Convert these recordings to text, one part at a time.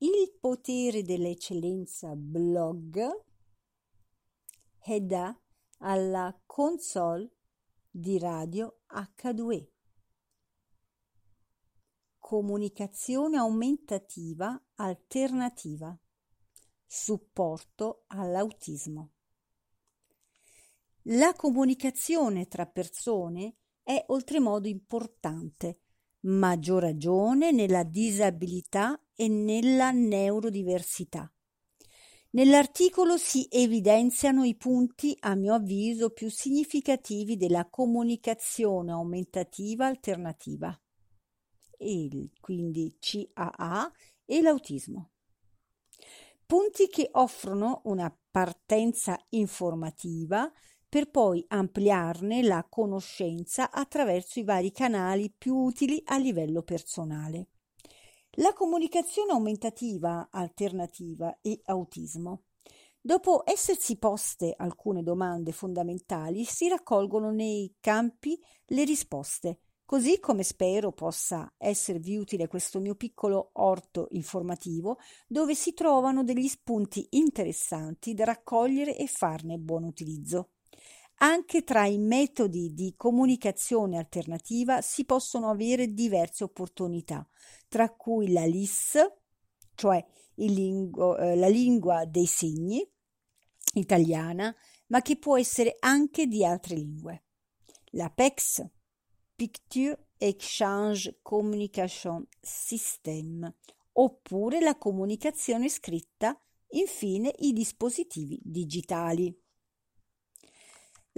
Il potere dell'eccellenza blog e da alla console di radio H2. Comunicazione aumentativa alternativa. Supporto all'autismo. La comunicazione tra persone è oltremodo importante, maggior ragione nella disabilità e nella neurodiversità. Nell'articolo si evidenziano i punti, a mio avviso, più significativi della comunicazione aumentativa alternativa, il, quindi CAA e l'autismo. Punti che offrono una partenza informativa per poi ampliarne la conoscenza attraverso i vari canali più utili a livello personale. La comunicazione aumentativa alternativa e autismo. Dopo essersi poste alcune domande fondamentali, si raccolgono nei campi le risposte, così come spero possa esservi utile questo mio piccolo orto informativo, dove si trovano degli spunti interessanti da raccogliere e farne buon utilizzo. Anche tra i metodi di comunicazione alternativa si possono avere diverse opportunità, tra cui la LIS, cioè lingu- eh, la lingua dei segni italiana, ma che può essere anche di altre lingue. La PEX, Picture Exchange Communication System, oppure la comunicazione scritta, infine i dispositivi digitali.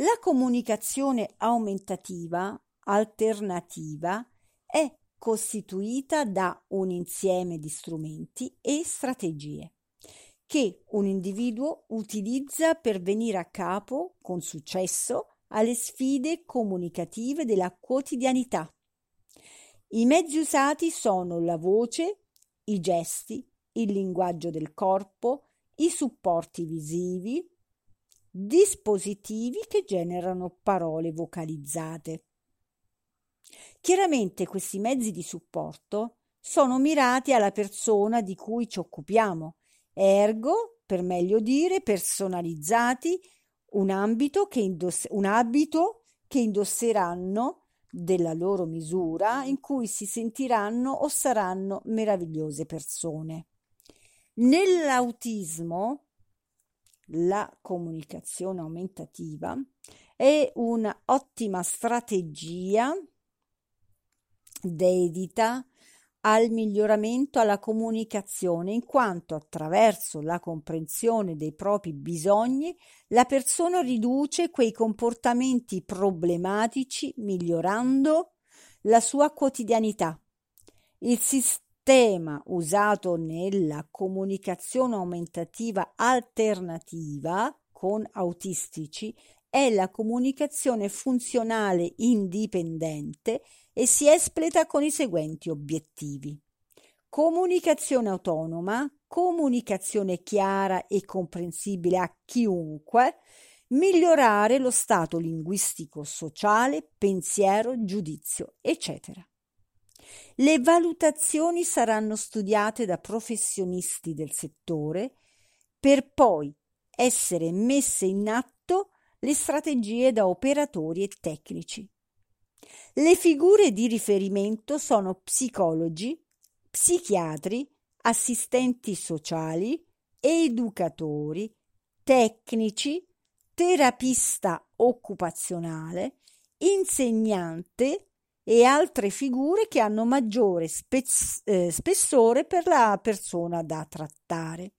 La comunicazione aumentativa alternativa è costituita da un insieme di strumenti e strategie che un individuo utilizza per venire a capo con successo alle sfide comunicative della quotidianità. I mezzi usati sono la voce, i gesti, il linguaggio del corpo, i supporti visivi, dispositivi che generano parole vocalizzate. Chiaramente questi mezzi di supporto sono mirati alla persona di cui ci occupiamo, ergo, per meglio dire, personalizzati un, ambito che indoss- un abito che indosseranno della loro misura in cui si sentiranno o saranno meravigliose persone. Nell'autismo la comunicazione aumentativa è un'ottima strategia dedita al miglioramento alla comunicazione, in quanto attraverso la comprensione dei propri bisogni la persona riduce quei comportamenti problematici migliorando la sua quotidianità. Il sistema usato nella comunicazione aumentativa alternativa con autistici è la comunicazione funzionale indipendente e si espleta con i seguenti obiettivi. Comunicazione autonoma, comunicazione chiara e comprensibile a chiunque, migliorare lo stato linguistico sociale, pensiero, giudizio, eccetera. Le valutazioni saranno studiate da professionisti del settore per poi essere messe in atto le strategie da operatori e tecnici. Le figure di riferimento sono psicologi, psichiatri, assistenti sociali, educatori, tecnici, terapista occupazionale, insegnante e altre figure che hanno maggiore spez- eh, spessore per la persona da trattare.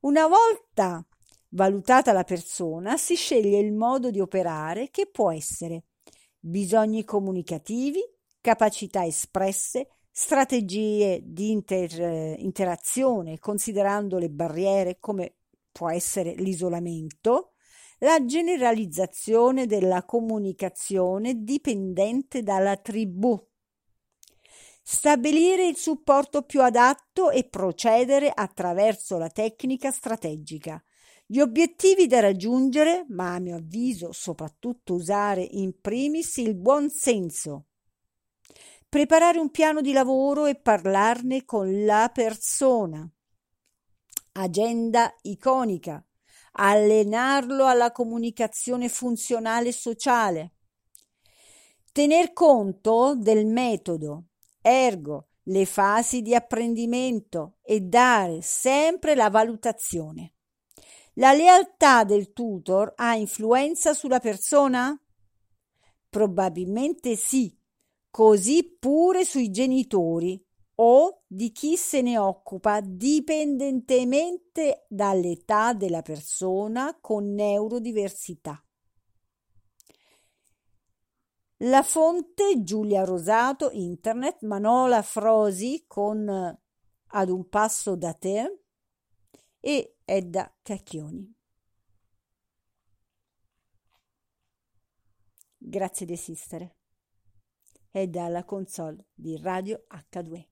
Una volta valutata la persona, si sceglie il modo di operare che può essere bisogni comunicativi, capacità espresse, strategie di inter- interazione considerando le barriere come può essere l'isolamento, la generalizzazione della comunicazione dipendente dalla tribù, stabilire il supporto più adatto e procedere attraverso la tecnica strategica. Gli obiettivi da raggiungere, ma a mio avviso soprattutto usare in primis il buon senso. Preparare un piano di lavoro e parlarne con la persona. Agenda iconica allenarlo alla comunicazione funzionale sociale, tener conto del metodo, ergo le fasi di apprendimento e dare sempre la valutazione. La lealtà del tutor ha influenza sulla persona? Probabilmente sì, così pure sui genitori o di chi se ne occupa dipendentemente dall'età della persona con neurodiversità. La fonte Giulia Rosato, internet, Manola Frosi con Ad un passo da te e Edda Cacchioni. Grazie di esistere. È dalla console di Radio H2.